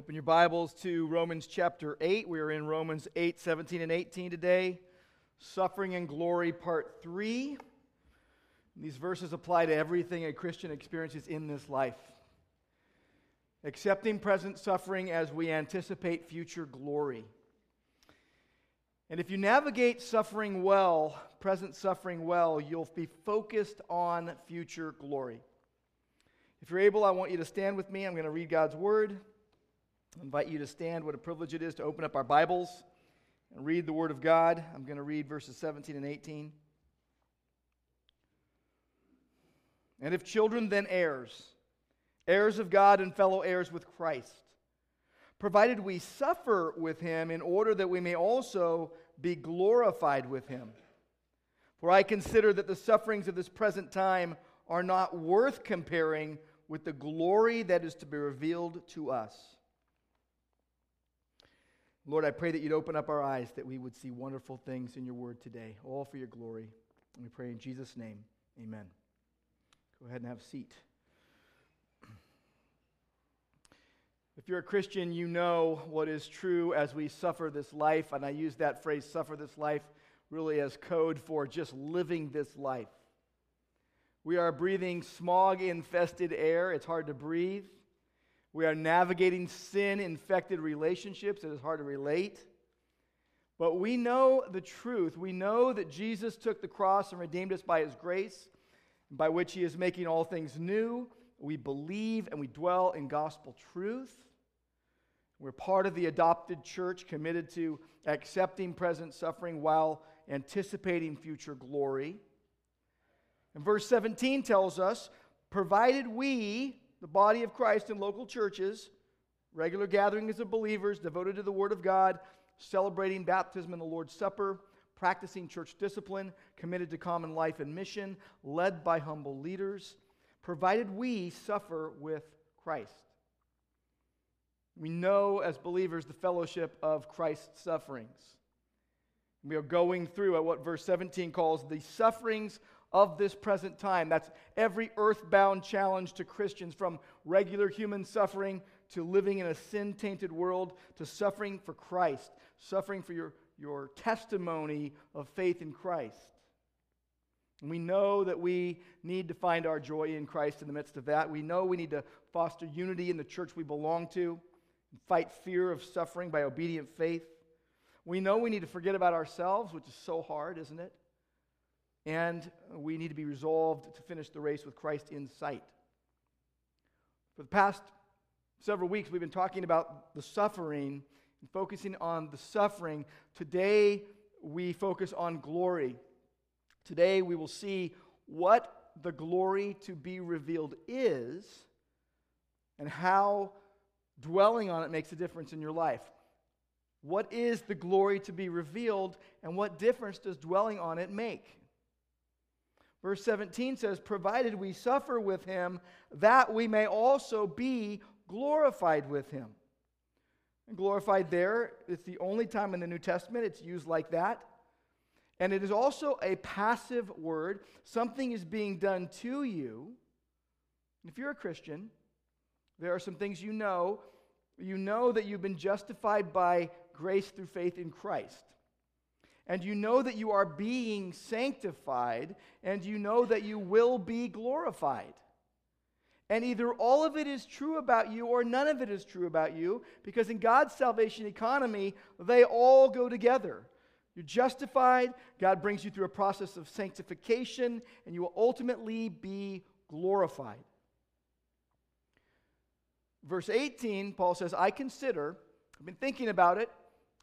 Open your Bibles to Romans chapter 8. We are in Romans 8, 17, and 18 today. Suffering and Glory, part 3. These verses apply to everything a Christian experiences in this life. Accepting present suffering as we anticipate future glory. And if you navigate suffering well, present suffering well, you'll be focused on future glory. If you're able, I want you to stand with me. I'm going to read God's word. I invite you to stand. What a privilege it is to open up our Bibles and read the Word of God. I'm going to read verses 17 and 18. And if children, then heirs, heirs of God and fellow heirs with Christ, provided we suffer with him in order that we may also be glorified with him. For I consider that the sufferings of this present time are not worth comparing with the glory that is to be revealed to us. Lord, I pray that you'd open up our eyes that we would see wonderful things in your word today, all for your glory. And we pray in Jesus' name, amen. Go ahead and have a seat. If you're a Christian, you know what is true as we suffer this life. And I use that phrase, suffer this life, really as code for just living this life. We are breathing smog infested air, it's hard to breathe. We are navigating sin infected relationships. It is hard to relate. But we know the truth. We know that Jesus took the cross and redeemed us by his grace, by which he is making all things new. We believe and we dwell in gospel truth. We're part of the adopted church committed to accepting present suffering while anticipating future glory. And verse 17 tells us, provided we, the body of Christ in local churches, regular gatherings of believers devoted to the Word of God, celebrating baptism and the Lord's Supper, practicing church discipline, committed to common life and mission, led by humble leaders, provided we suffer with Christ. We know as believers the fellowship of Christ's sufferings. We are going through at what verse 17 calls the sufferings of this present time. That's every earthbound challenge to Christians from regular human suffering to living in a sin tainted world to suffering for Christ, suffering for your, your testimony of faith in Christ. And we know that we need to find our joy in Christ in the midst of that. We know we need to foster unity in the church we belong to, fight fear of suffering by obedient faith. We know we need to forget about ourselves, which is so hard, isn't it? And we need to be resolved to finish the race with Christ in sight. For the past several weeks, we've been talking about the suffering and focusing on the suffering. Today, we focus on glory. Today, we will see what the glory to be revealed is and how dwelling on it makes a difference in your life. What is the glory to be revealed, and what difference does dwelling on it make? Verse 17 says, Provided we suffer with him, that we may also be glorified with him. And glorified there, it's the only time in the New Testament it's used like that. And it is also a passive word. Something is being done to you. If you're a Christian, there are some things you know. You know that you've been justified by grace through faith in Christ and you know that you are being sanctified, and you know that you will be glorified. And either all of it is true about you or none of it is true about you, because in God's salvation economy, they all go together. You're justified, God brings you through a process of sanctification, and you will ultimately be glorified. Verse 18, Paul says, I consider, I've been thinking about it,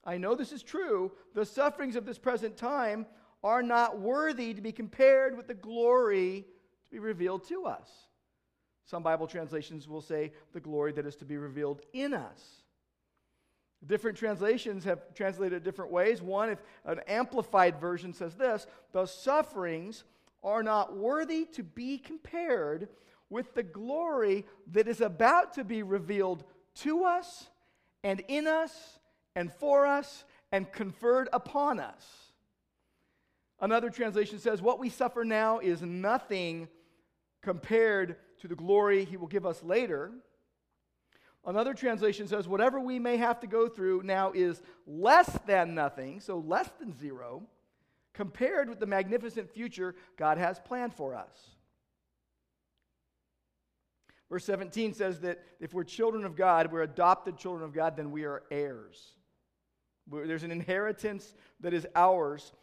I know this is true, the sufferings of this present time are not worthy to be compared with the glory to be revealed to us. Some Bible translations will say the glory that is to be revealed in us. Different translations have translated it different ways. One, if an amplified version says this, the sufferings are not worthy to be compared with the glory that is about to be revealed to us and in us and for us and conferred upon us. Another translation says, What we suffer now is nothing compared to the glory he will give us later. Another translation says, whatever we may have to go through now is less than nothing, so less than zero, compared with the magnificent future God has planned for us. Verse 17 says that if we're children of God, we're adopted children of God, then we are heirs. There's an inheritance that is ours.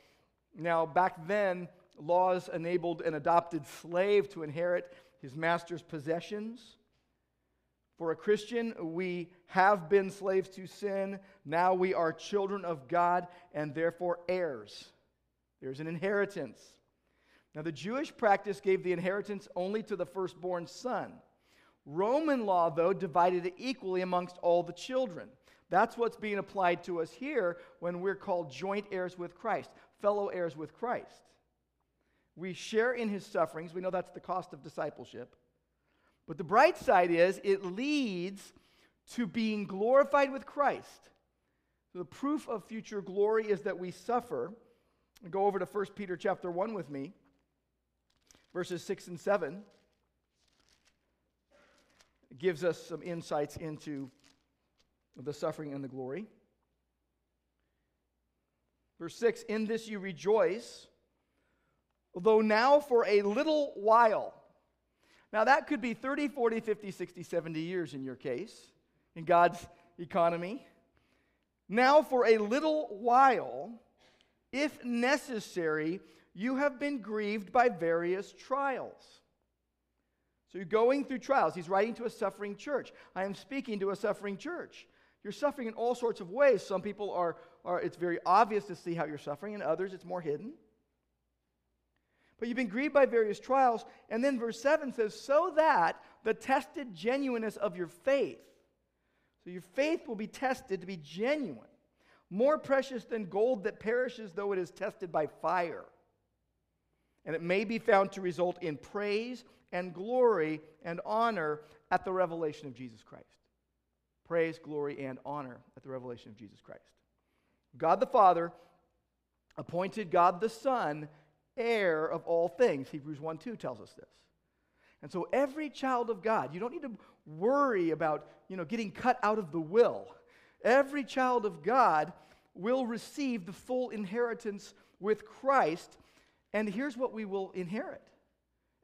Now, back then, laws enabled an adopted slave to inherit his master's possessions. For a Christian, we have been slaves to sin. Now we are children of God and therefore heirs. There's an inheritance. Now, the Jewish practice gave the inheritance only to the firstborn son. Roman law, though, divided it equally amongst all the children. That's what's being applied to us here when we're called joint heirs with Christ, fellow heirs with Christ. We share in his sufferings. We know that's the cost of discipleship. But the bright side is it leads to being glorified with Christ. The proof of future glory is that we suffer. Go over to 1 Peter chapter 1 with me, verses 6 and 7. It gives us some insights into the suffering and the glory. Verse 6 In this you rejoice, though now for a little while. Now, that could be 30, 40, 50, 60, 70 years in your case, in God's economy. Now, for a little while, if necessary, you have been grieved by various trials. So you're going through trials. He's writing to a suffering church. I am speaking to a suffering church. You're suffering in all sorts of ways. Some people are, are it's very obvious to see how you're suffering, and others it's more hidden. But you've been grieved by various trials. And then verse 7 says, so that the tested genuineness of your faith. So your faith will be tested to be genuine, more precious than gold that perishes though it is tested by fire. And it may be found to result in praise and glory and honor at the revelation of Jesus Christ praise, glory, and honor at the revelation of Jesus Christ. God the Father appointed God the Son heir of all things. Hebrews 1 2 tells us this. And so every child of God, you don't need to worry about, you know, getting cut out of the will. Every child of God will receive the full inheritance with Christ. And here's what we will inherit.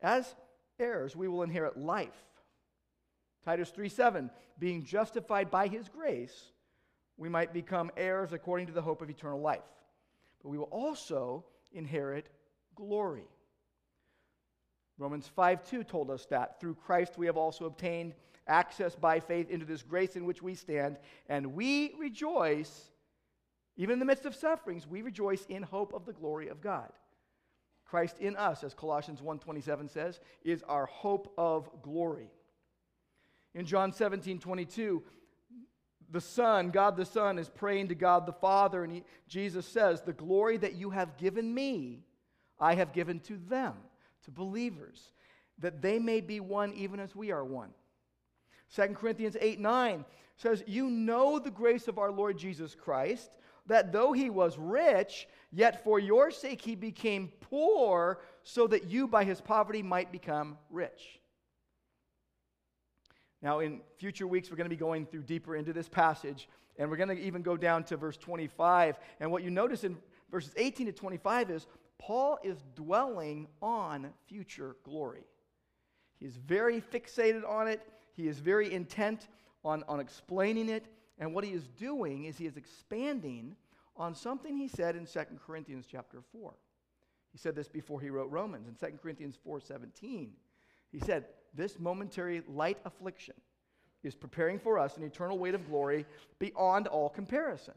As heirs, we will inherit life Titus 3 7, being justified by his grace, we might become heirs according to the hope of eternal life. But we will also inherit glory. Romans 5 2 told us that through Christ we have also obtained access by faith into this grace in which we stand, and we rejoice, even in the midst of sufferings, we rejoice in hope of the glory of God. Christ in us, as Colossians 1:27 says, is our hope of glory. In John 17, 22, the Son, God the Son, is praying to God the Father, and he, Jesus says, The glory that you have given me, I have given to them, to believers, that they may be one even as we are one. 2 Corinthians 8 9 says, You know the grace of our Lord Jesus Christ, that though he was rich, yet for your sake he became poor, so that you by his poverty might become rich. Now, in future weeks, we're going to be going through deeper into this passage, and we're going to even go down to verse 25. And what you notice in verses 18 to 25 is Paul is dwelling on future glory. He is very fixated on it, he is very intent on, on explaining it. And what he is doing is he is expanding on something he said in 2 Corinthians chapter 4. He said this before he wrote Romans. In 2 Corinthians 4:17, he said, this momentary light affliction is preparing for us an eternal weight of glory beyond all comparison.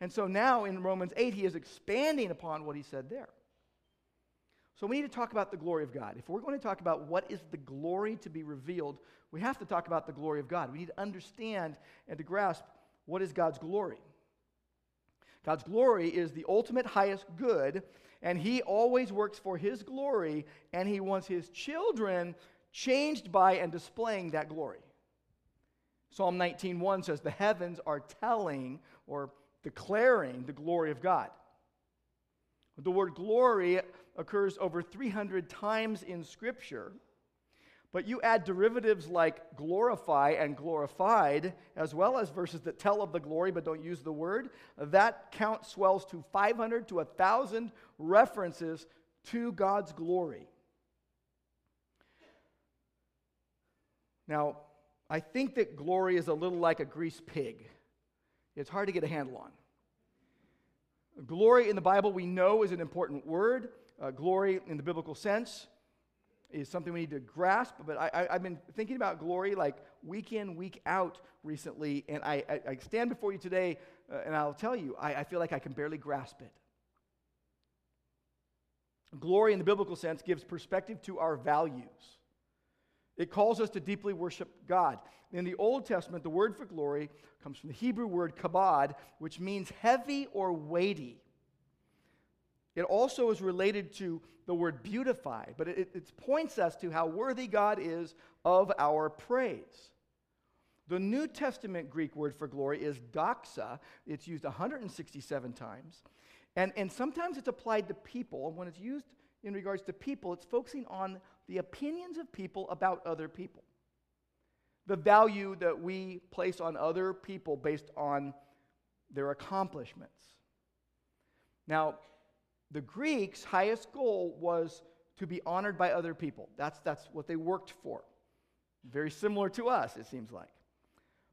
And so now in Romans 8, he is expanding upon what he said there. So we need to talk about the glory of God. If we're going to talk about what is the glory to be revealed, we have to talk about the glory of God. We need to understand and to grasp what is God's glory. God's glory is the ultimate highest good, and he always works for his glory, and he wants his children changed by and displaying that glory. Psalm 19:1 says the heavens are telling or declaring the glory of God. The word glory occurs over 300 times in scripture. But you add derivatives like glorify and glorified, as well as verses that tell of the glory but don't use the word, that count swells to 500 to 1,000 references to God's glory. Now, I think that glory is a little like a greased pig. It's hard to get a handle on. Glory in the Bible, we know, is an important word. Uh, glory in the biblical sense is something we need to grasp. But I, have been thinking about glory like week in, week out recently, and I, I, I stand before you today uh, and I'll tell you, I, I feel like I can barely grasp it. Glory in the biblical sense gives perspective to our values. It calls us to deeply worship God. In the Old Testament, the word for glory comes from the Hebrew word kabod, which means heavy or weighty. It also is related to the word beautify, but it, it points us to how worthy God is of our praise. The New Testament Greek word for glory is doxa. It's used 167 times. And, and sometimes it's applied to people. And when it's used in regards to people, it's focusing on the opinions of people about other people. The value that we place on other people based on their accomplishments. Now, the Greeks' highest goal was to be honored by other people. That's, that's what they worked for. Very similar to us, it seems like.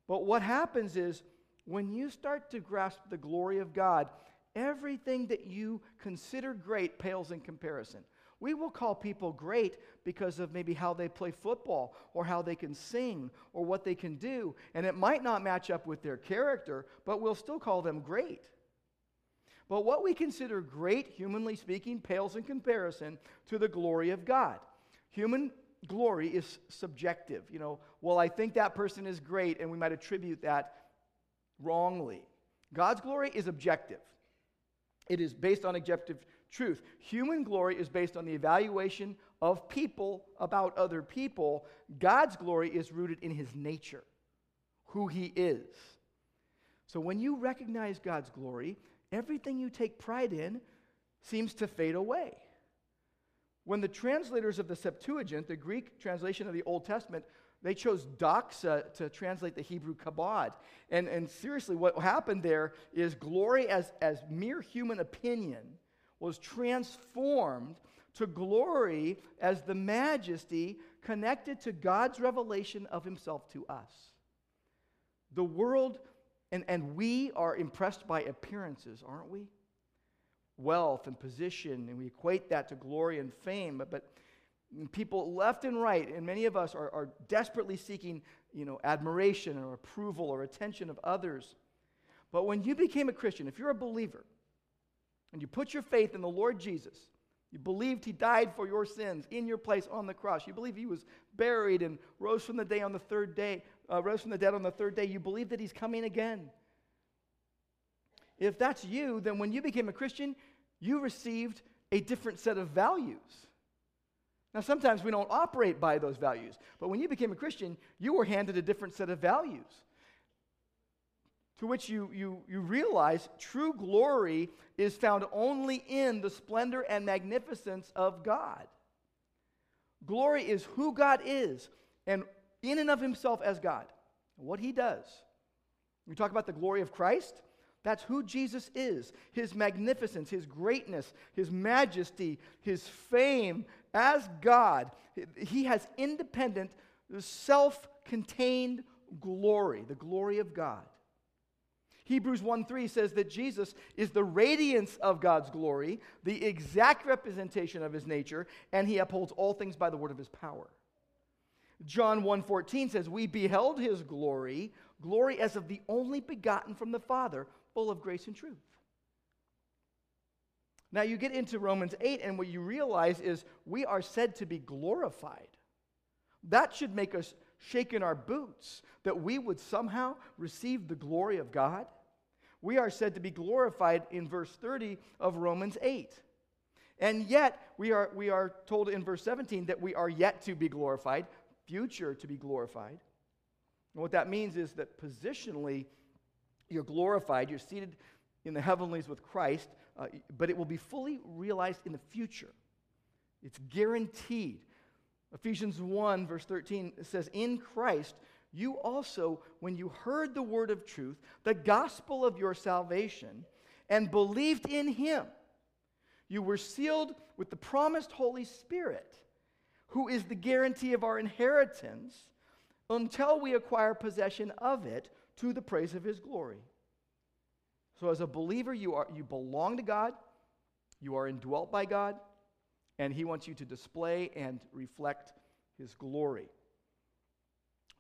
But what happens is when you start to grasp the glory of God, everything that you consider great pales in comparison. We will call people great because of maybe how they play football or how they can sing or what they can do. And it might not match up with their character, but we'll still call them great. But what we consider great, humanly speaking, pales in comparison to the glory of God. Human glory is subjective. You know, well, I think that person is great, and we might attribute that wrongly. God's glory is objective, it is based on objective truth. Human glory is based on the evaluation of people about other people. God's glory is rooted in his nature, who he is. So when you recognize God's glory, everything you take pride in seems to fade away. When the translators of the Septuagint, the Greek translation of the Old Testament, they chose doxa to translate the Hebrew kabod. And, and seriously, what happened there is glory as, as mere human opinion was transformed to glory as the majesty connected to God's revelation of himself to us. The world and, and we are impressed by appearances, aren't we? Wealth and position, and we equate that to glory and fame. But, but people left and right, and many of us are, are desperately seeking you know, admiration or approval or attention of others. But when you became a Christian, if you're a believer, and you put your faith in the Lord Jesus, you believed he died for your sins in your place on the cross. You believe he was buried and rose from the day on the third day, uh, rose from the dead on the third day. You believe that he's coming again. If that's you, then when you became a Christian, you received a different set of values. Now, sometimes we don't operate by those values, but when you became a Christian, you were handed a different set of values to which you, you, you realize true glory is found only in the splendor and magnificence of God. Glory is who God is and in and of himself as God, what he does. We talk about the glory of Christ. That's who Jesus is his magnificence, his greatness, his majesty, his fame as God. He has independent, self contained glory, the glory of God. Hebrews 1 3 says that Jesus is the radiance of God's glory, the exact representation of his nature, and he upholds all things by the word of his power. John 1:14 says we beheld his glory, glory as of the only begotten from the Father, full of grace and truth. Now you get into Romans 8 and what you realize is we are said to be glorified. That should make us shake in our boots that we would somehow receive the glory of God? We are said to be glorified in verse 30 of Romans 8. And yet, we are, we are told in verse 17 that we are yet to be glorified, future to be glorified. And what that means is that positionally, you're glorified, you're seated in the heavenlies with Christ, uh, but it will be fully realized in the future. It's guaranteed. Ephesians 1, verse 13, says, In Christ, you also, when you heard the word of truth, the gospel of your salvation, and believed in him, you were sealed with the promised Holy Spirit, who is the guarantee of our inheritance until we acquire possession of it to the praise of his glory. So, as a believer, you, are, you belong to God, you are indwelt by God, and he wants you to display and reflect his glory.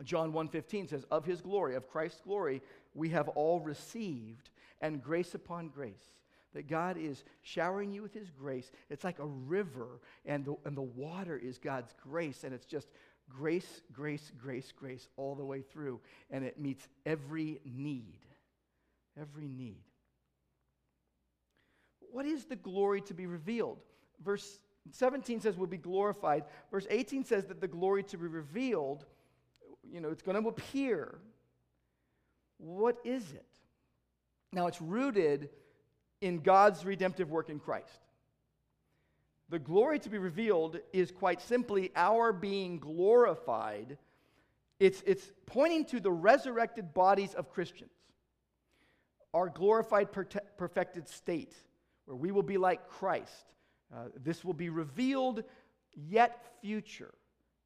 John 1:15 says of his glory of Christ's glory we have all received and grace upon grace that God is showering you with his grace it's like a river and the, and the water is God's grace and it's just grace grace grace grace all the way through and it meets every need every need what is the glory to be revealed verse 17 says we'll be glorified verse 18 says that the glory to be revealed you know, it's going to appear. What is it? Now, it's rooted in God's redemptive work in Christ. The glory to be revealed is quite simply our being glorified. It's, it's pointing to the resurrected bodies of Christians, our glorified, perfected state, where we will be like Christ. Uh, this will be revealed yet future.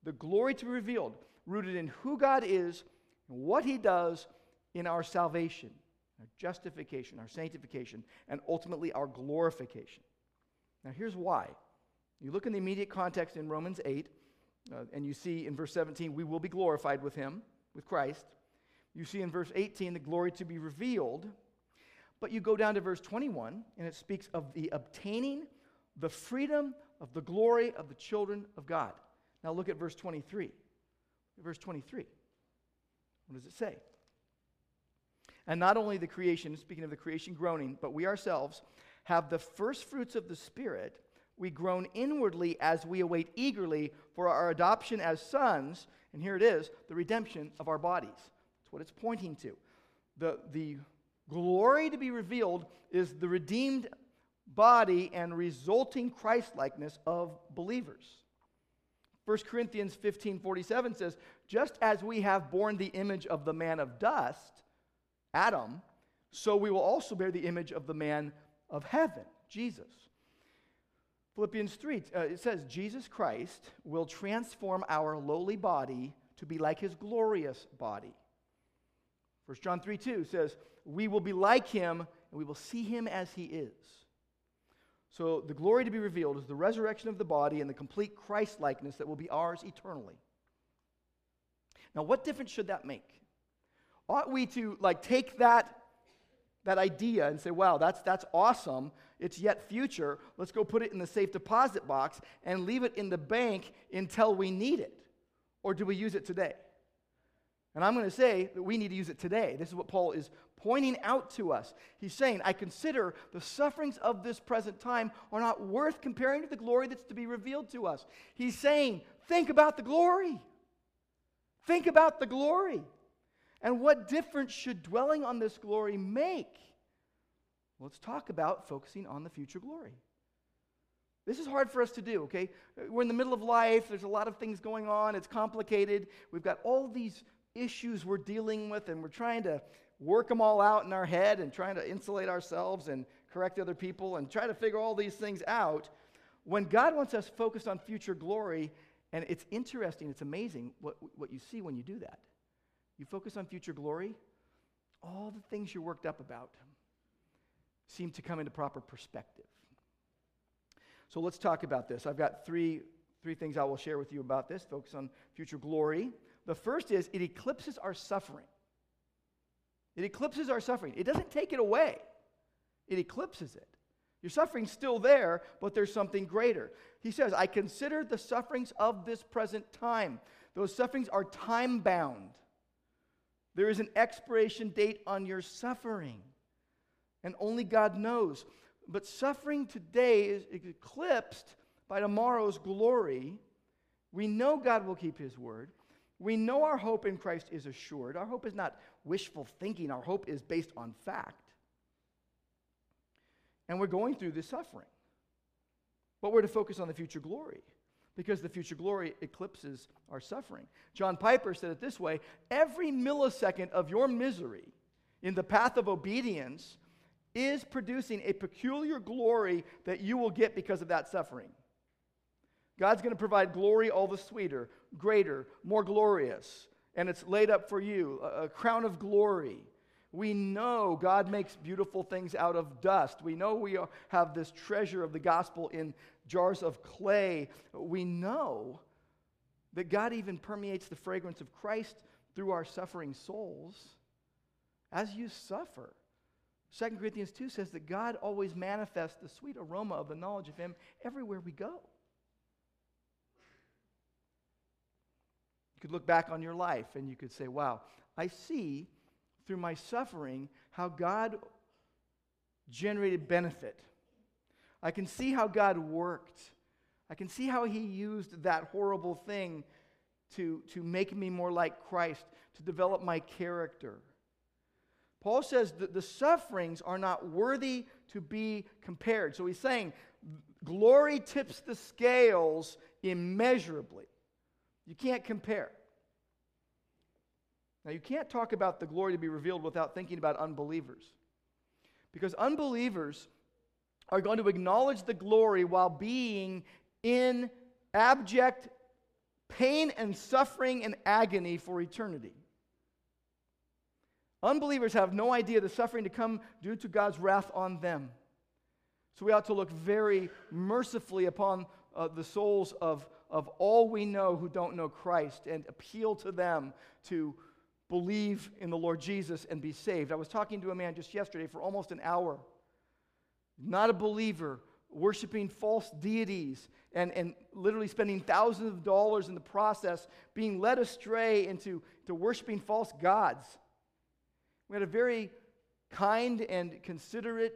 The glory to be revealed rooted in who God is and what He does in our salvation, our justification, our sanctification, and ultimately our glorification. Now, here's why. You look in the immediate context in Romans 8, uh, and you see in verse 17, we will be glorified with Him, with Christ. You see in verse 18, the glory to be revealed. But you go down to verse 21, and it speaks of the obtaining the freedom of the glory of the children of God. Now look at verse 23. Verse 23. What does it say? And not only the creation, speaking of the creation groaning, but we ourselves have the first fruits of the Spirit. We groan inwardly as we await eagerly for our adoption as sons. And here it is the redemption of our bodies. That's what it's pointing to. The, the glory to be revealed is the redeemed body and resulting Christlikeness of believers. 1 Corinthians 15 47 says, Just as we have borne the image of the man of dust, Adam, so we will also bear the image of the man of heaven, Jesus. Philippians 3, uh, it says, Jesus Christ will transform our lowly body to be like his glorious body. 1 John 3 2 says, We will be like him and we will see him as he is. So, the glory to be revealed is the resurrection of the body and the complete Christ likeness that will be ours eternally. Now, what difference should that make? Ought we to like take that, that idea and say, wow, that's, that's awesome. It's yet future. Let's go put it in the safe deposit box and leave it in the bank until we need it? Or do we use it today? And I'm going to say that we need to use it today. This is what Paul is pointing out to us. He's saying, I consider the sufferings of this present time are not worth comparing to the glory that's to be revealed to us. He's saying, think about the glory. Think about the glory. And what difference should dwelling on this glory make? Let's talk about focusing on the future glory. This is hard for us to do, okay? We're in the middle of life. There's a lot of things going on. It's complicated. We've got all these issues we're dealing with, and we're trying to work them all out in our head and trying to insulate ourselves and correct other people and try to figure all these things out. When God wants us focused on future glory, and it's interesting, it's amazing what, what you see when you do that. You focus on future glory, all the things you're worked up about seem to come into proper perspective. So let's talk about this. I've got three, three things I will share with you about this. Focus on future glory. The first is it eclipses our suffering. It eclipses our suffering. It doesn't take it away, it eclipses it. Your suffering's still there, but there's something greater. He says, I consider the sufferings of this present time. Those sufferings are time bound. There is an expiration date on your suffering, and only God knows. But suffering today is eclipsed by tomorrow's glory. We know God will keep his word. We know our hope in Christ is assured. Our hope is not wishful thinking, our hope is based on fact. And we're going through this suffering. But we're to focus on the future glory because the future glory eclipses our suffering. John Piper said it this way every millisecond of your misery in the path of obedience is producing a peculiar glory that you will get because of that suffering. God's going to provide glory all the sweeter, greater, more glorious, and it's laid up for you a, crown of glory. We know God makes beautiful things out of dust. We know we have this treasure of the gospel in jars of clay. We know that God even permeates the fragrance of Christ through our suffering souls as you suffer. 2 Corinthians 2 says that God always manifests the sweet aroma of the knowledge of Him everywhere we go. You could look back on your life and you could say, wow, I see through my suffering how God generated benefit I can see how God worked. I can see how He used that horrible thing to, to make me more like Christ, to develop my character. Paul says that the sufferings are not worthy to be compared. So he's saying glory tips the scales immeasurably. You can't compare. Now, you can't talk about the glory to be revealed without thinking about unbelievers. Because unbelievers are going to acknowledge the glory while being in abject pain and suffering and agony for eternity. Unbelievers have no idea the suffering to come due to God's wrath on them. So we ought to look very mercifully upon uh, the souls of, of all we know who don't know Christ and appeal to them to believe in the Lord Jesus and be saved. I was talking to a man just yesterday for almost an hour not a believer, worshiping false deities, and, and literally spending thousands of dollars in the process, being led astray into to worshiping false gods. We had a very kind and considerate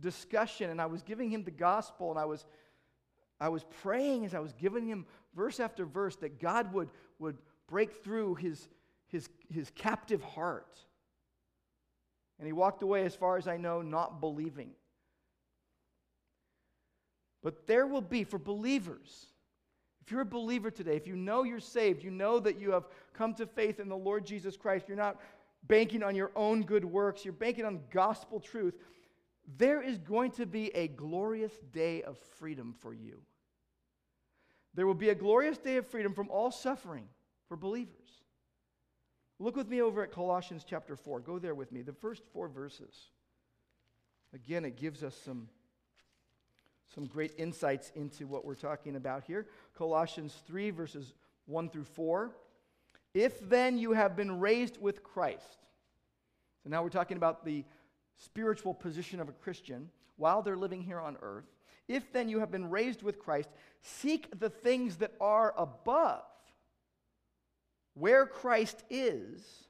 discussion, and I was giving him the gospel, and I was, I was praying as I was giving him verse after verse that God would, would break through his, his, his captive heart. And he walked away, as far as I know, not believing. But there will be, for believers, if you're a believer today, if you know you're saved, you know that you have come to faith in the Lord Jesus Christ, you're not banking on your own good works, you're banking on gospel truth, there is going to be a glorious day of freedom for you. There will be a glorious day of freedom from all suffering for believers. Look with me over at Colossians chapter 4. Go there with me. The first four verses. Again, it gives us some some great insights into what we're talking about here. Colossians 3, verses 1 through 4. If then you have been raised with Christ. So now we're talking about the spiritual position of a Christian while they're living here on earth. If then you have been raised with Christ, seek the things that are above, where Christ is,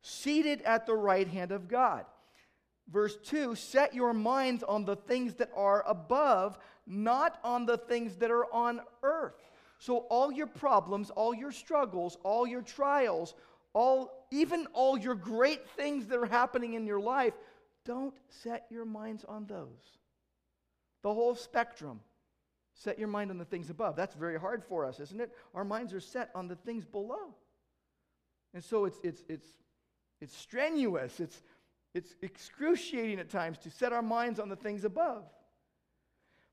seated at the right hand of God. Verse 2 Set your minds on the things that are above, not on the things that are on earth. So, all your problems, all your struggles, all your trials, all, even all your great things that are happening in your life, don't set your minds on those. The whole spectrum. Set your mind on the things above. That's very hard for us, isn't it? Our minds are set on the things below. And so it's, it's, it's, it's strenuous. It's it's excruciating at times to set our minds on the things above.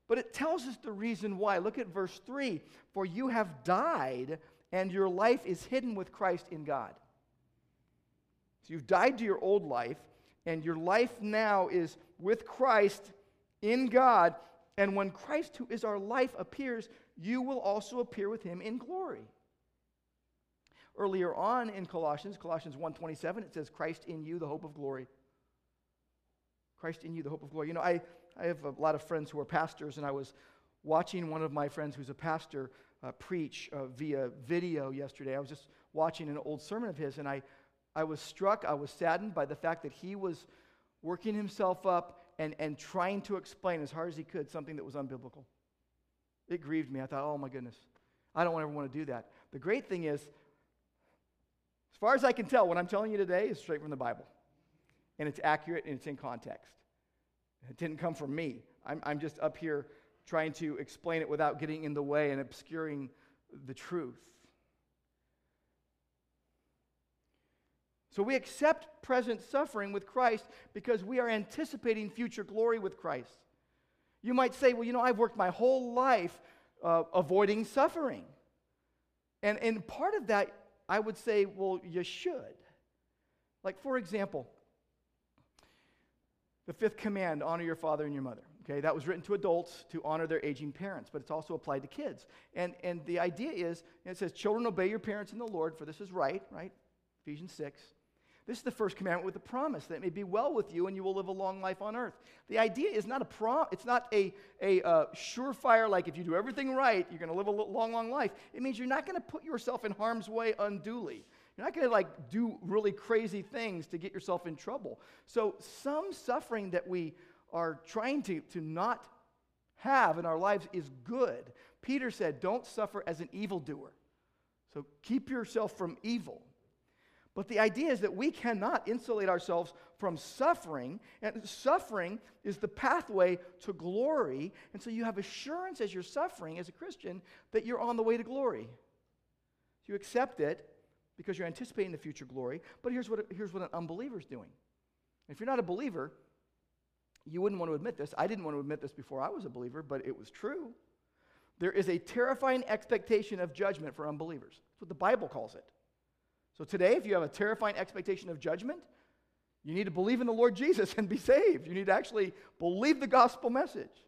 But it tells us the reason why. Look at verse 3 For you have died, and your life is hidden with Christ in God. So you've died to your old life, and your life now is with Christ in God. And when Christ, who is our life, appears, you will also appear with him in glory. Earlier on in Colossians, Colossians 1:27, it says, Christ in you, the hope of glory. Christ in you, the hope of glory. You know, I, I have a lot of friends who are pastors, and I was watching one of my friends who's a pastor uh, preach uh, via video yesterday. I was just watching an old sermon of his, and I, I was struck, I was saddened by the fact that he was working himself up and, and trying to explain as hard as he could something that was unbiblical. It grieved me. I thought, oh my goodness, I don't ever want to do that. The great thing is, as far as I can tell, what I'm telling you today is straight from the Bible and it's accurate and it's in context. It didn't come from me. I'm, I'm just up here trying to explain it without getting in the way and obscuring the truth. So we accept present suffering with Christ because we are anticipating future glory with Christ. You might say, well, you know, I've worked my whole life uh, avoiding suffering. And, and part of that, I would say, well, you should. Like, for example, the fifth command honor your father and your mother. Okay, that was written to adults to honor their aging parents, but it's also applied to kids. And, and the idea is, it says, children, obey your parents in the Lord, for this is right, right? Ephesians 6. This is the first commandment with a promise that it may be well with you and you will live a long life on earth. The idea is not a prom, it's not a, a uh, surefire, like if you do everything right, you're going to live a long, long life. It means you're not going to put yourself in harm's way unduly. You're not going to like do really crazy things to get yourself in trouble. So some suffering that we are trying to, to not have in our lives is good. Peter said, don't suffer as an evildoer. So keep yourself from evil. But the idea is that we cannot insulate ourselves from suffering, and suffering is the pathway to glory. And so you have assurance as you're suffering as a Christian that you're on the way to glory. You accept it because you're anticipating the future glory. But here's what, here's what an unbeliever is doing. If you're not a believer, you wouldn't want to admit this. I didn't want to admit this before I was a believer, but it was true. There is a terrifying expectation of judgment for unbelievers. That's what the Bible calls it. So today, if you have a terrifying expectation of judgment, you need to believe in the Lord Jesus and be saved. You need to actually believe the gospel message.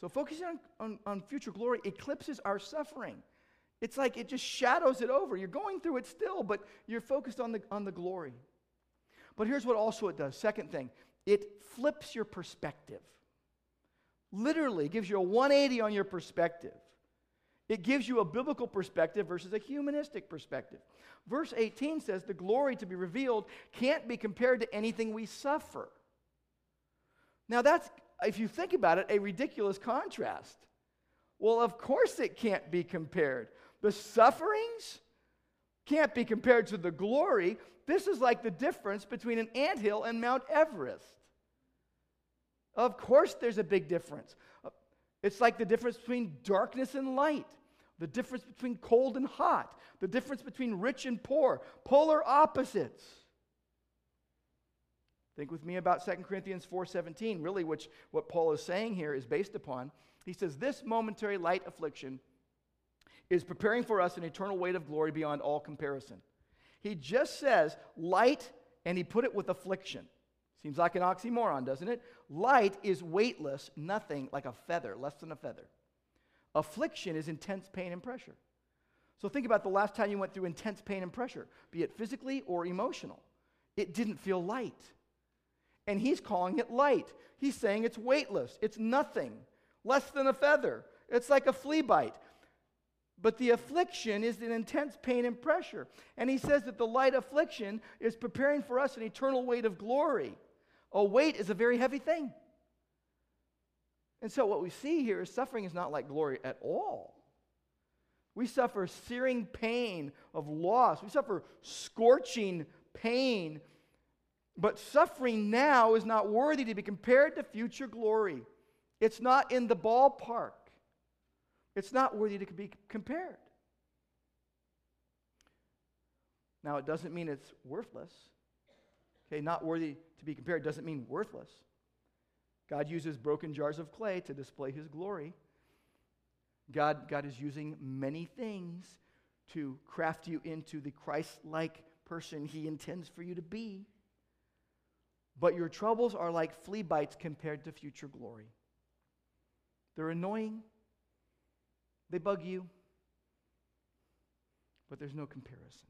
So focusing on, on, on, future glory eclipses our suffering. It's like it just shadows it over. You're going through it still, but you're focused on the, on the glory. But here's what also it does. Second thing, it flips your perspective. Literally gives you a 180 on your perspective. It gives you a biblical perspective versus a humanistic perspective. Verse 18 says, The glory to be revealed can't be compared to anything we suffer. Now, that's, if you think about it, a ridiculous contrast. Well, of course it can't be compared. The sufferings can't be compared to the glory. This is like the difference between an anthill and Mount Everest. Of course, there's a big difference. It's like the difference between darkness and light the difference between cold and hot, the difference between rich and poor, polar opposites. Think with me about 2 Corinthians 4:17, really which what Paul is saying here is based upon. He says this momentary light affliction is preparing for us an eternal weight of glory beyond all comparison. He just says light and he put it with affliction. Seems like an oxymoron, doesn't it? Light is weightless, nothing like a feather, less than a feather. Affliction is intense pain and pressure. So think about the last time you went through intense pain and pressure, be it physically or emotional. It didn't feel light. And he's calling it light. He's saying it's weightless, it's nothing, less than a feather. It's like a flea bite. But the affliction is an intense pain and pressure. And he says that the light affliction is preparing for us an eternal weight of glory. A weight is a very heavy thing. And so, what we see here is suffering is not like glory at all. We suffer searing pain of loss, we suffer scorching pain. But suffering now is not worthy to be compared to future glory. It's not in the ballpark, it's not worthy to be compared. Now, it doesn't mean it's worthless. Okay, not worthy to be compared doesn't mean worthless. God uses broken jars of clay to display his glory. God, God is using many things to craft you into the Christ like person he intends for you to be. But your troubles are like flea bites compared to future glory. They're annoying, they bug you, but there's no comparison.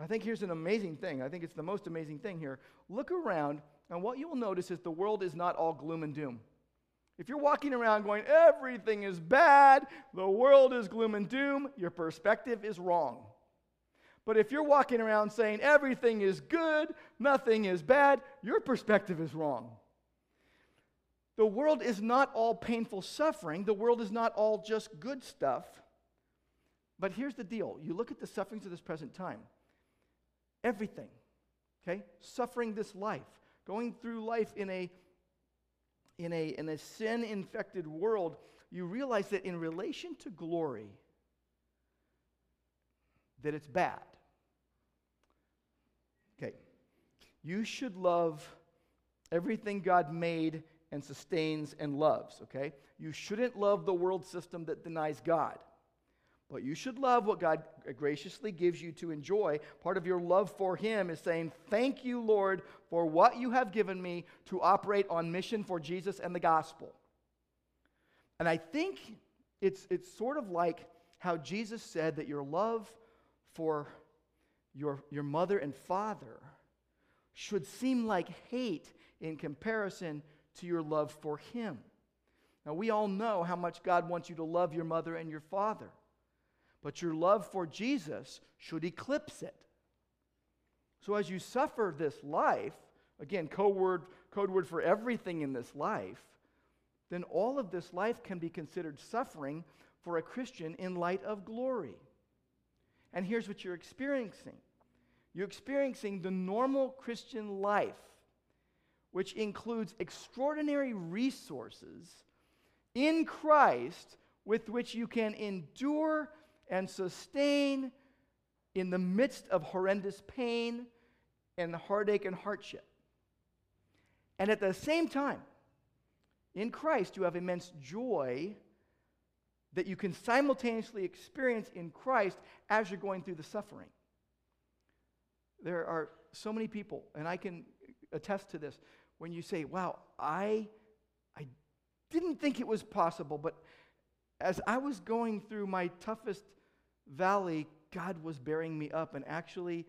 I think here's an amazing thing. I think it's the most amazing thing here. Look around and what you will notice is the world is not all gloom and doom. If you're walking around going, everything is bad, the world is gloom and doom, your perspective is wrong. But if you're walking around saying everything is good, nothing is bad, your perspective is wrong. The world is not all painful suffering, the world is not all just good stuff. But here's the deal you look at the sufferings of this present time, everything, okay, suffering this life, going through life in a in a, in a sin infected world, you realize that in relation to glory, that it's bad. Okay. You should love everything God made and sustains and loves, okay? You shouldn't love the world system that denies God. But you should love what God graciously gives you to enjoy. Part of your love for Him is saying, Thank you, Lord, for what you have given me to operate on mission for Jesus and the gospel. And I think it's, it's sort of like how Jesus said that your love for your, your mother and father should seem like hate in comparison to your love for Him. Now, we all know how much God wants you to love your mother and your father, but your love for Jesus should eclipse it. So, as you suffer this life, again, code word, code word for everything in this life, then all of this life can be considered suffering for a Christian in light of glory. And here's what you're experiencing you're experiencing the normal Christian life, which includes extraordinary resources in Christ with which you can endure and sustain in the midst of horrendous pain and heartache and hardship. And at the same time, in Christ, you have immense joy that you can simultaneously experience in Christ as you're going through the suffering. There are so many people, and I can attest to this, when you say, Wow, I, I didn't think it was possible, but as I was going through my toughest valley, God was bearing me up, and actually,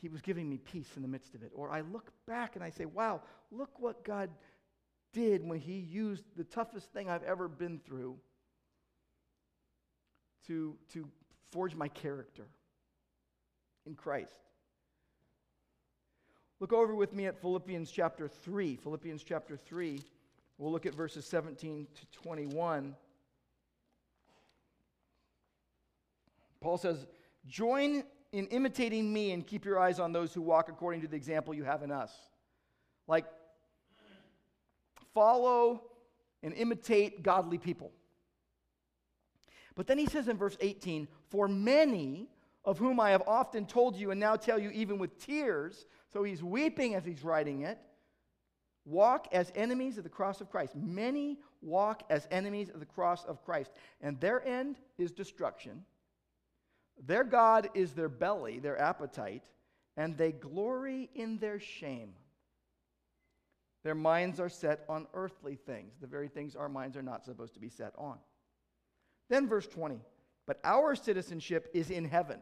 He was giving me peace in the midst of it. Or I look back and I say, Wow, look what God did when He used the toughest thing I've ever been through to, to forge my character in Christ. Look over with me at Philippians chapter 3. Philippians chapter 3. We'll look at verses 17 to 21. Paul says, Join in imitating me and keep your eyes on those who walk according to the example you have in us. Like, follow and imitate godly people. But then he says in verse 18, For many of whom I have often told you and now tell you even with tears, so he's weeping as he's writing it, walk as enemies of the cross of Christ. Many walk as enemies of the cross of Christ, and their end is destruction. Their God is their belly, their appetite, and they glory in their shame. Their minds are set on earthly things, the very things our minds are not supposed to be set on. Then, verse 20, but our citizenship is in heaven.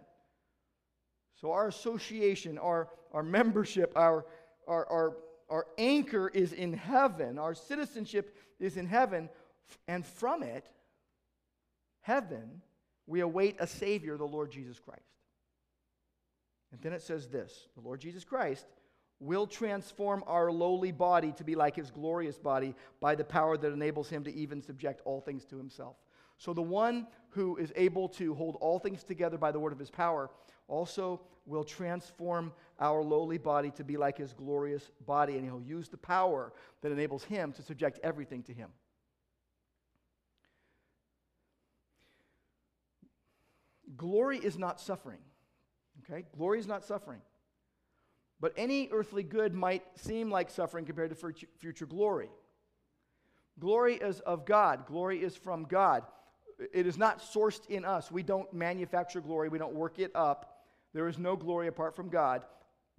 So, our association, our, our membership, our, our, our, our anchor is in heaven. Our citizenship is in heaven. And from it, heaven, we await a Savior, the Lord Jesus Christ. And then it says this the Lord Jesus Christ will transform our lowly body to be like his glorious body by the power that enables him to even subject all things to himself. So the one who is able to hold all things together by the word of his power also will transform our lowly body to be like his glorious body, and he'll use the power that enables him to subject everything to him. Glory is not suffering. Okay? Glory is not suffering. But any earthly good might seem like suffering compared to future glory. Glory is of God, glory is from God it is not sourced in us. We don't manufacture glory, we don't work it up. There is no glory apart from God.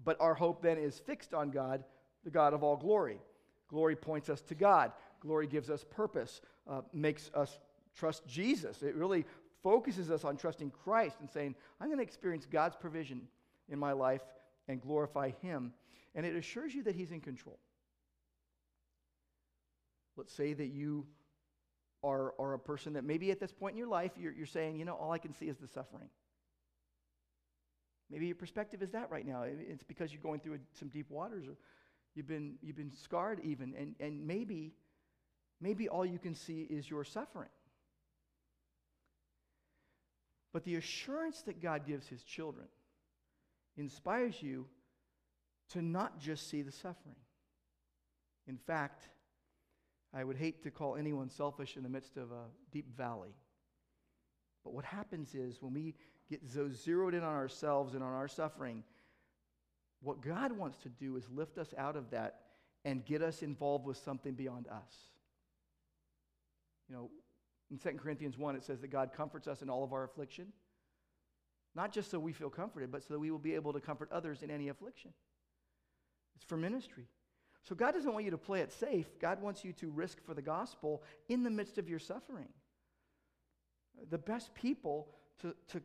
But our hope then is fixed on God, the God of all glory. Glory points us to God. Glory gives us purpose, uh, makes us trust Jesus. It really focuses us on trusting Christ and saying, I'm going to experience God's provision in my life and glorify Him. And it assures you that He's in control. Let's say that you are, are a person that maybe at this point in your life you're, you're saying, you know, all I can see is the suffering. Maybe your perspective is that right now. It's because you're going through some deep waters or you've been, you've been scarred even. And, and maybe, maybe all you can see is your suffering. But the assurance that God gives his children inspires you to not just see the suffering, In fact, I would hate to call anyone selfish in the midst of a deep valley. But what happens is when we get so zeroed in on ourselves and on our suffering, what God wants to do is lift us out of that and get us involved with something beyond us. You know, in 2 Corinthians 1, it says that God comforts us in all of our affliction. Not just so we feel comforted, but so that we will be able to comfort others in any affliction. It's for ministry. So God doesn't want you to play it safe. God wants you to risk for the gospel in the midst of your suffering. The best people to, to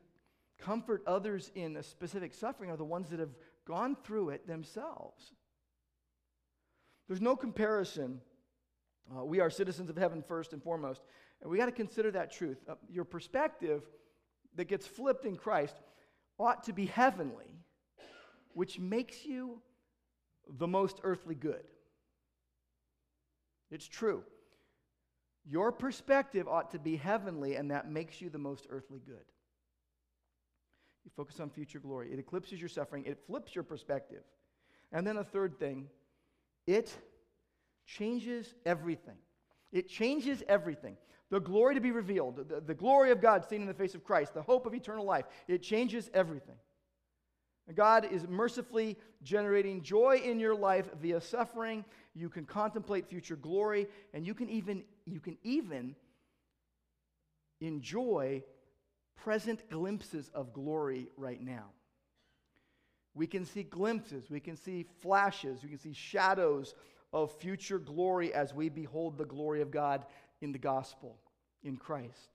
comfort others in a specific suffering are the ones that have gone through it themselves. There's no comparison. Uh, we are citizens of heaven first and foremost. And we got to consider that truth. Uh, your perspective that gets flipped in Christ ought to be heavenly, which makes you the most earthly good. It's true. Your perspective ought to be heavenly, and that makes you the most earthly good. You focus on future glory. It eclipses your suffering, it flips your perspective. And then a third thing, it changes everything. It changes everything. The glory to be revealed, the, the glory of God seen in the face of Christ, the hope of eternal life, it changes everything. God is mercifully generating joy in your life via suffering. You can contemplate future glory, and you can even, you can even enjoy present glimpses of glory right now. We can see glimpses, we can see flashes, we can see shadows of future glory as we behold the glory of God in the gospel, in Christ.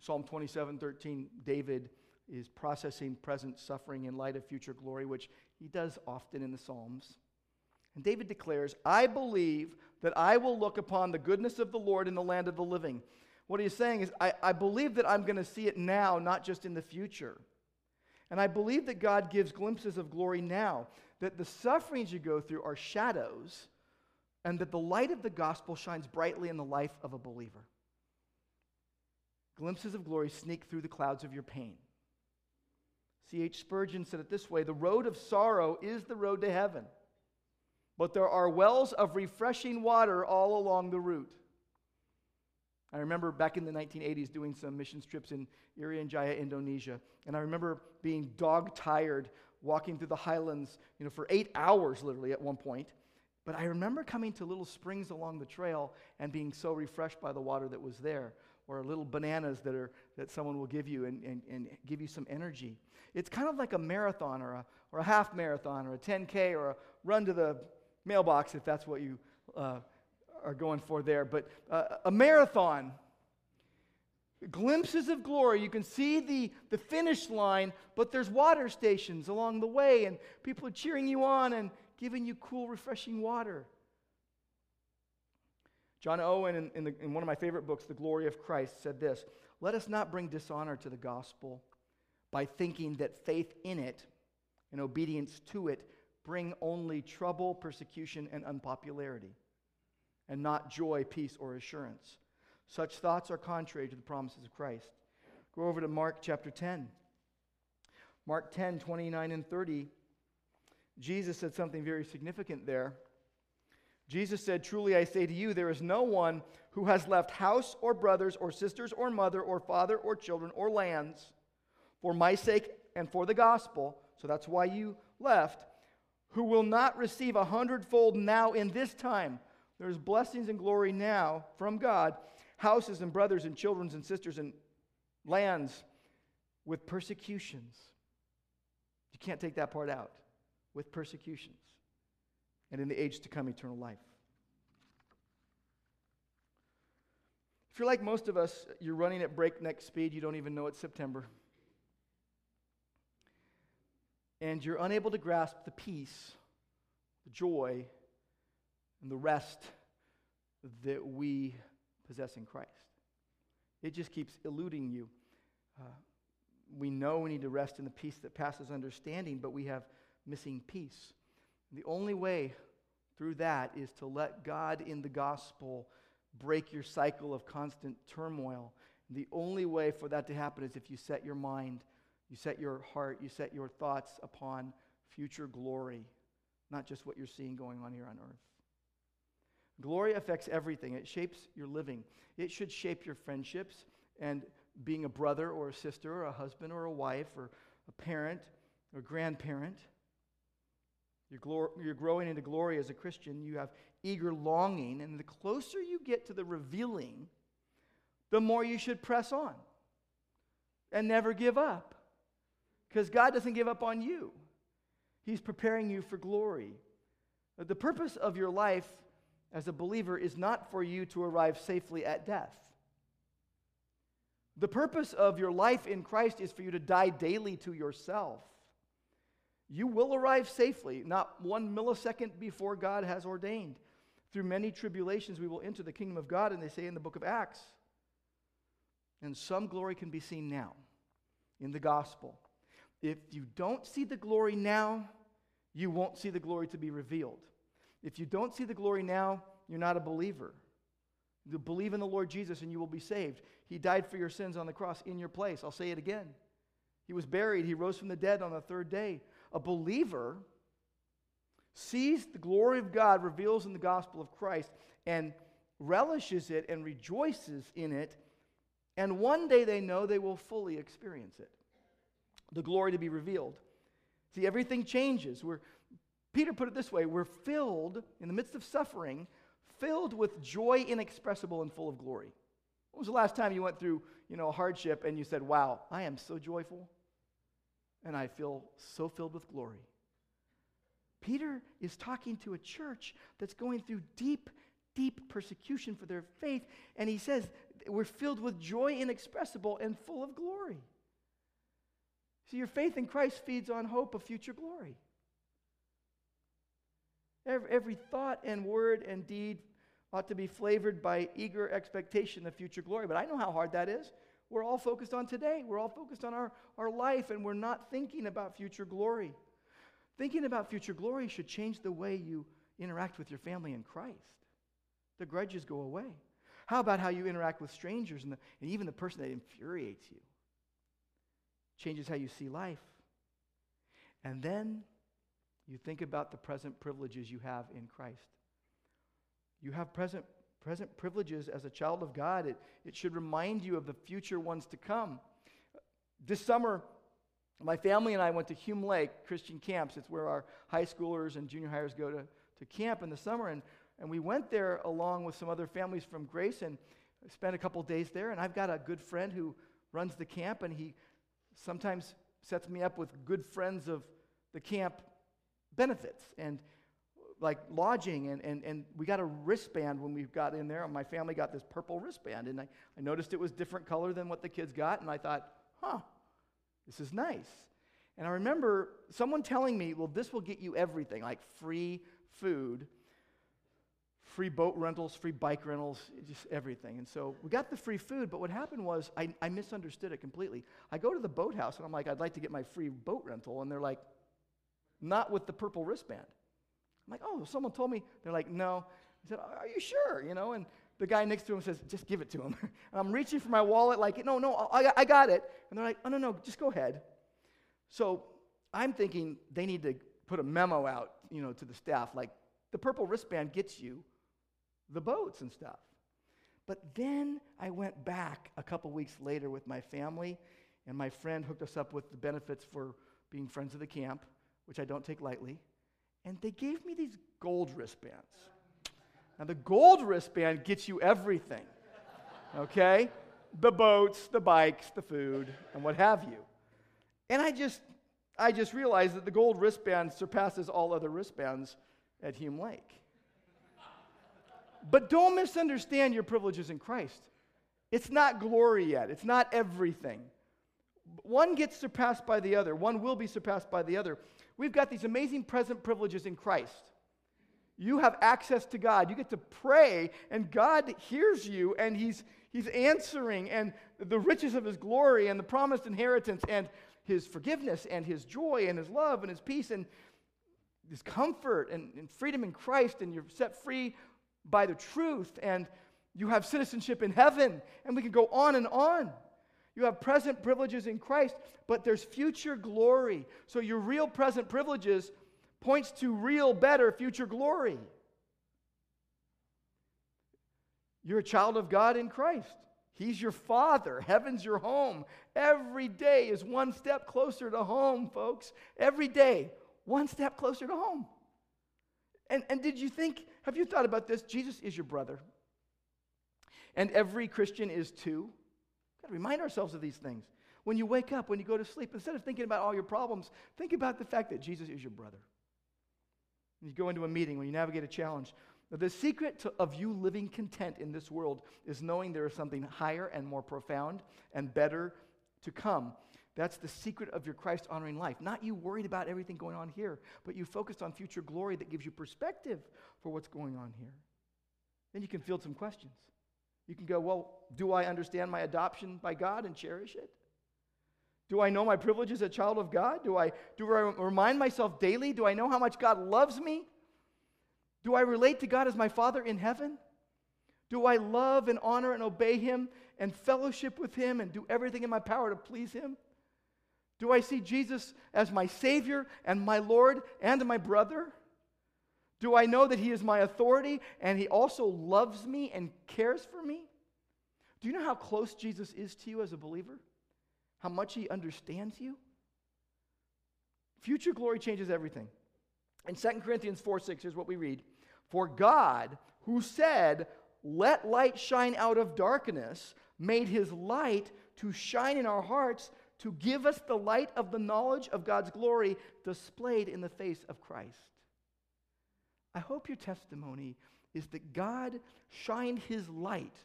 Psalm 27 13, David is processing present suffering in light of future glory, which he does often in the Psalms. And David declares, I believe that I will look upon the goodness of the Lord in the land of the living. What he's saying is, I, I believe that I'm going to see it now, not just in the future. And I believe that God gives glimpses of glory now, that the sufferings you go through are shadows, and that the light of the gospel shines brightly in the life of a believer. Glimpses of glory sneak through the clouds of your pain. C.H. Spurgeon said it this way The road of sorrow is the road to heaven, but there are wells of refreshing water all along the route. I remember back in the 1980s doing some missions trips in Irian Jaya, Indonesia, and I remember being dog tired walking through the highlands, you know, for eight hours literally at one point. But I remember coming to little springs along the trail and being so refreshed by the water that was there, or little bananas that, are, that someone will give you and, and, and give you some energy. It's kind of like a marathon or a, or a half marathon or a 10K or a run to the mailbox if that's what you uh, are going for there. But uh, a marathon, glimpses of glory. You can see the, the finish line, but there's water stations along the way, and people are cheering you on and giving you cool, refreshing water. John Owen, in, in, the, in one of my favorite books, The Glory of Christ, said this Let us not bring dishonor to the gospel by thinking that faith in it and obedience to it bring only trouble, persecution, and unpopularity, and not joy, peace, or assurance. Such thoughts are contrary to the promises of Christ. Go over to Mark chapter 10. Mark 10, 29 and 30. Jesus said something very significant there. Jesus said, Truly I say to you, there is no one who has left house or brothers or sisters or mother or father or children or lands for my sake and for the gospel, so that's why you left, who will not receive a hundredfold now in this time. There's blessings and glory now from God, houses and brothers and children and sisters and lands with persecutions. You can't take that part out. With persecutions. And in the age to come, eternal life. If you're like most of us, you're running at breakneck speed, you don't even know it's September. and you're unable to grasp the peace, the joy, and the rest that we possess in Christ. It just keeps eluding you. Uh, we know we need to rest in the peace that passes understanding, but we have missing peace. The only way through that is to let God in the gospel break your cycle of constant turmoil. And the only way for that to happen is if you set your mind you set your heart, you set your thoughts upon future glory, not just what you're seeing going on here on earth. Glory affects everything, it shapes your living. It should shape your friendships and being a brother or a sister or a husband or a wife or a parent or grandparent. You're, glor- you're growing into glory as a Christian. You have eager longing. And the closer you get to the revealing, the more you should press on and never give up. Because God doesn't give up on you, He's preparing you for glory. The purpose of your life as a believer is not for you to arrive safely at death. The purpose of your life in Christ is for you to die daily to yourself. You will arrive safely, not one millisecond before God has ordained. Through many tribulations, we will enter the kingdom of God, and they say in the book of Acts. And some glory can be seen now in the gospel. If you don't see the glory now, you won't see the glory to be revealed. If you don't see the glory now, you're not a believer. You believe in the Lord Jesus and you will be saved. He died for your sins on the cross in your place. I'll say it again. He was buried, he rose from the dead on the third day. A believer sees the glory of God reveals in the gospel of Christ and relishes it and rejoices in it. And one day they know they will fully experience it. The glory to be revealed. See, everything changes. We're, Peter put it this way we're filled, in the midst of suffering, filled with joy inexpressible and full of glory. When was the last time you went through, you know, a hardship and you said, "Wow, I am so joyful and I feel so filled with glory." Peter is talking to a church that's going through deep, deep persecution for their faith, and he says, We're filled with joy inexpressible and full of glory. See, your faith in Christ feeds on hope of future glory. Every, every thought and word and deed ought to be flavored by eager expectation of future glory. But I know how hard that is. We're all focused on today, we're all focused on our, our life, and we're not thinking about future glory. Thinking about future glory should change the way you interact with your family in Christ. The grudges go away. How about how you interact with strangers and, the, and even the person that infuriates you? Changes how you see life. And then you think about the present privileges you have in Christ. You have present, present privileges as a child of God. It, it should remind you of the future ones to come. This summer, my family and I went to Hume Lake Christian Camps. It's where our high schoolers and junior hires go to, to camp in the summer. And, and we went there along with some other families from Grace and spent a couple days there. And I've got a good friend who runs the camp, and he sometimes sets me up with good friends of the camp benefits and like lodging and, and, and we got a wristband when we got in there. And my family got this purple wristband and I, I noticed it was different color than what the kids got and i thought huh this is nice. And i remember someone telling me well this will get you everything like free food free boat rentals free bike rentals just everything. And so we got the free food but what happened was I, I misunderstood it completely. I go to the boathouse and i'm like i'd like to get my free boat rental. And they're like not with the purple wristband. I'm like, oh, someone told me. They're like, no. I said, are you sure? You know, and the guy next to him says, just give it to him. and I'm reaching for my wallet, like, no, no, I, I got it. And they're like, oh, no, no, just go ahead. So I'm thinking they need to put a memo out, you know, to the staff, like, the purple wristband gets you the boats and stuff. But then I went back a couple weeks later with my family, and my friend hooked us up with the benefits for being friends of the camp which I don't take lightly, and they gave me these gold wristbands. Now, the gold wristband gets you everything, okay? The boats, the bikes, the food, and what have you. And I just, I just realized that the gold wristband surpasses all other wristbands at Hume Lake. But don't misunderstand your privileges in Christ. It's not glory yet, it's not everything. One gets surpassed by the other, one will be surpassed by the other. We've got these amazing present privileges in Christ. You have access to God. You get to pray, and God hears you, and He's, he's answering, and the riches of His glory, and the promised inheritance, and His forgiveness, and His joy, and His love, and His peace, and His comfort, and, and freedom in Christ, and you're set free by the truth, and you have citizenship in heaven, and we can go on and on. You have present privileges in Christ, but there's future glory. So your real present privileges points to real, better future glory. You're a child of God in Christ. He's your father. Heaven's your home. Every day is one step closer to home, folks. Every day, one step closer to home. And, and did you think, have you thought about this? Jesus is your brother. And every Christian is too. Got to remind ourselves of these things. When you wake up, when you go to sleep, instead of thinking about all your problems, think about the fact that Jesus is your brother. When you go into a meeting, when you navigate a challenge, the secret to, of you living content in this world is knowing there is something higher and more profound and better to come. That's the secret of your Christ honoring life. Not you worried about everything going on here, but you focused on future glory that gives you perspective for what's going on here. Then you can field some questions. You can go, Well, do I understand my adoption by God and cherish it? Do I know my privilege as a child of God? Do I, do I remind myself daily? Do I know how much God loves me? Do I relate to God as my Father in heaven? Do I love and honor and obey Him and fellowship with Him and do everything in my power to please Him? Do I see Jesus as my Savior and my Lord and my brother? Do I know that He is my authority and He also loves me and cares for me? Do you know how close Jesus is to you as a believer? How much He understands you? Future glory changes everything. In 2 Corinthians 4 6, here's what we read For God, who said, Let light shine out of darkness, made his light to shine in our hearts to give us the light of the knowledge of God's glory displayed in the face of Christ. I hope your testimony is that God shined his light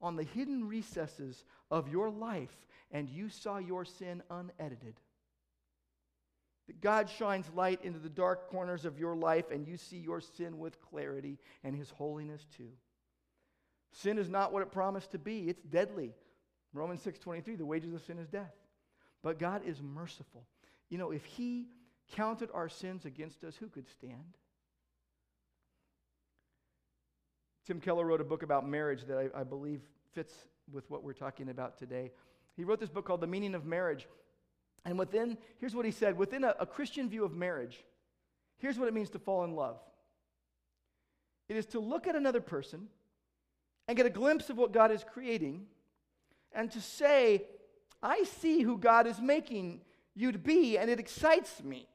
on the hidden recesses of your life and you saw your sin unedited. That God shines light into the dark corners of your life and you see your sin with clarity and His holiness too. Sin is not what it promised to be, it's deadly. Romans 6:23, the wages of sin is death. But God is merciful. You know, if He counted our sins against us, who could stand? Tim Keller wrote a book about marriage that I, I believe fits with what we're talking about today. He wrote this book called The Meaning of Marriage. And within, here's what he said within a, a Christian view of marriage, here's what it means to fall in love it is to look at another person and get a glimpse of what God is creating and to say, I see who God is making you to be, and it excites me.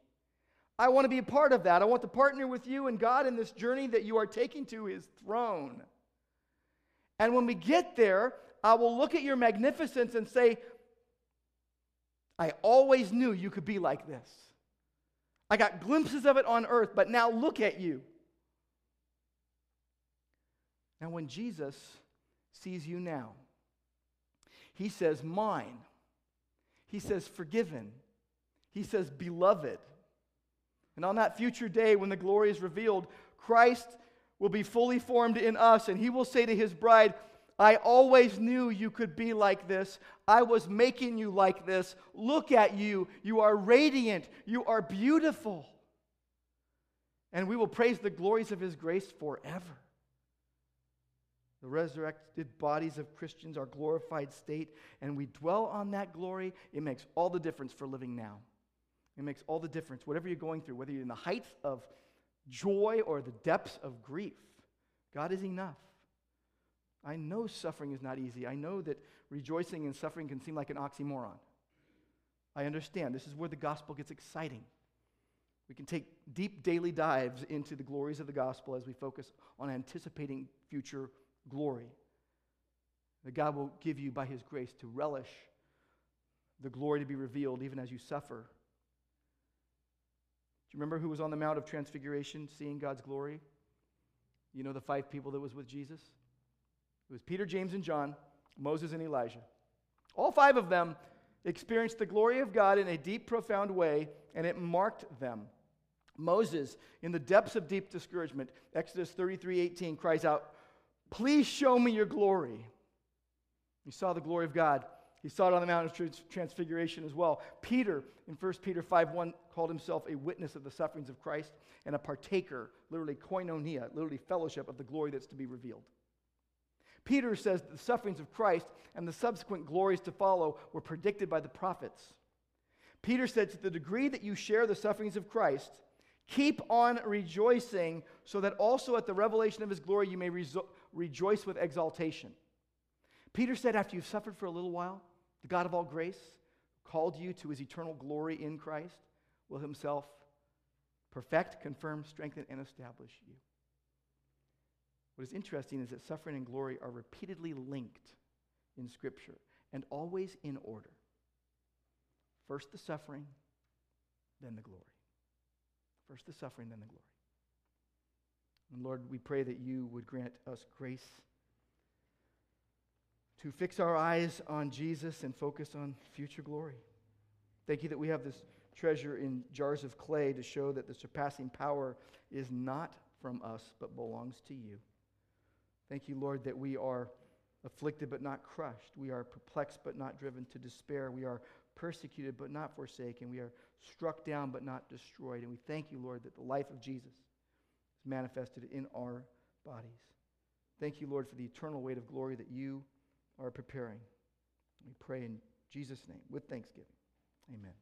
I want to be a part of that. I want to partner with you and God in this journey that you are taking to his throne. And when we get there, I will look at your magnificence and say, I always knew you could be like this. I got glimpses of it on earth, but now look at you. Now, when Jesus sees you now, he says, Mine. He says, Forgiven. He says, Beloved. And on that future day when the glory is revealed, Christ will be fully formed in us, and he will say to his bride, I always knew you could be like this. I was making you like this. Look at you. You are radiant. You are beautiful. And we will praise the glories of His grace forever. The resurrected bodies of Christians are glorified state, and we dwell on that glory. It makes all the difference for living now. It makes all the difference, whatever you're going through, whether you're in the heights of joy or the depths of grief. God is enough. I know suffering is not easy. I know that rejoicing in suffering can seem like an oxymoron. I understand. This is where the gospel gets exciting. We can take deep daily dives into the glories of the gospel as we focus on anticipating future glory. That God will give you by his grace to relish the glory to be revealed even as you suffer. You remember who was on the Mount of Transfiguration seeing God's glory? You know the five people that was with Jesus? It was Peter, James, and John, Moses, and Elijah. All five of them experienced the glory of God in a deep, profound way, and it marked them. Moses, in the depths of deep discouragement, Exodus 33 18, cries out, Please show me your glory. He saw the glory of God. He saw it on the Mount of Transfiguration as well. Peter, in 1 Peter 5 1, called himself a witness of the sufferings of Christ and a partaker, literally koinonia, literally fellowship of the glory that's to be revealed. Peter says the sufferings of Christ and the subsequent glories to follow were predicted by the prophets. Peter said, To the degree that you share the sufferings of Christ, Keep on rejoicing, so that also at the revelation of his glory you may rezo- rejoice with exaltation. Peter said, After you've suffered for a little while, the God of all grace called you to his eternal glory in Christ, will himself perfect, confirm, strengthen, and establish you. What is interesting is that suffering and glory are repeatedly linked in Scripture and always in order. First the suffering, then the glory. First the suffering, then the glory. And Lord, we pray that you would grant us grace to fix our eyes on Jesus and focus on future glory. Thank you that we have this treasure in jars of clay to show that the surpassing power is not from us, but belongs to you. Thank you, Lord, that we are afflicted but not crushed. We are perplexed but not driven to despair. We are persecuted but not forsaken. We are struck down but not destroyed. And we thank you, Lord, that the life of Jesus is manifested in our bodies. Thank you, Lord, for the eternal weight of glory that you are preparing. We pray in Jesus' name with thanksgiving. Amen.